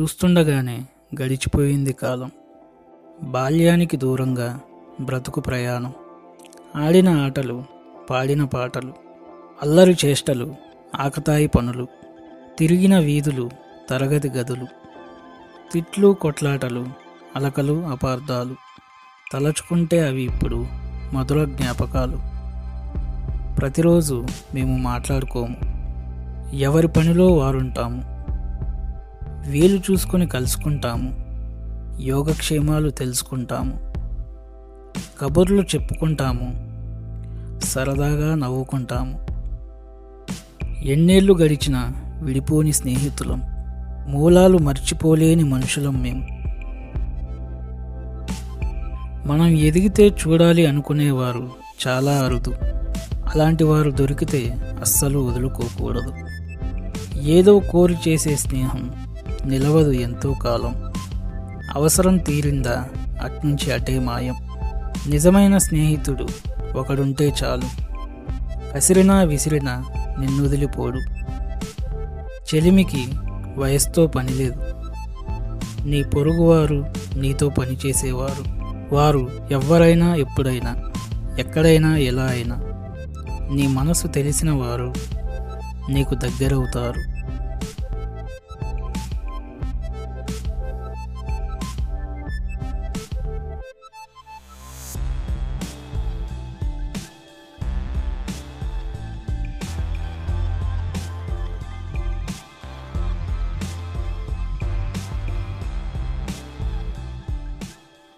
చూస్తుండగానే గడిచిపోయింది కాలం. బాల్యానికి దూరంగా బ్రతుకు ప్రయాణం. ఆడిన ఆటలు పాడిన పాటలు అల్లరి చేష్టలు ఆకతాయి పనులు తిరిగిన వీధులు తరగతి గదులు తిట్లు కొట్లాటలు అలకలు అపార్థాలు తలచుకుంటే అవి ఇప్పుడు మధుర జ్ఞాపకాలు. ప్రతిరోజు మేము మాట్లాడుకోము. ఎవరి పనిలో వారుంటాము? వీలు చూసుకొని కలుసుకుంటాము. యోగక్షేమాలు తెలుసుకుంటాము. కబుర్లు చెప్పుకుంటాము. సరదాగా నవ్వుకుంటాము. ఎన్నేళ్ళు గడిచినా విడిపోని స్నేహితులం. మూలాలు మర్చిపోలేని మనుషులం మేము. మనం ఎదిగితే చూడాలి అనుకునేవారు చాలా అరుదు. అలాంటి వారు దొరికితే అస్సలు వదులుకోకూడదు. ఏదో కోరి చేసే స్నేహం. నిలవదు ఎంతో కాలం. అవసరం తీరిందా? అట్నుంచి అటే మాయం. నిజమైన స్నేహితుడు ఒకడుంటే చాలు. కసిరినా విసిరినా నిన్నుదిలిపోడు. చెలిమికి వయసుతో పనిలేదు. నీ పొరుగువారు నీతో పనిచేసేవారు. వారు ఎవ్వరైనా ఎప్పుడైనా ఎక్కడైనా ఎలా అయినా. నీ మనసు తెలిసిన వారు నీకు దగ్గరవుతారు.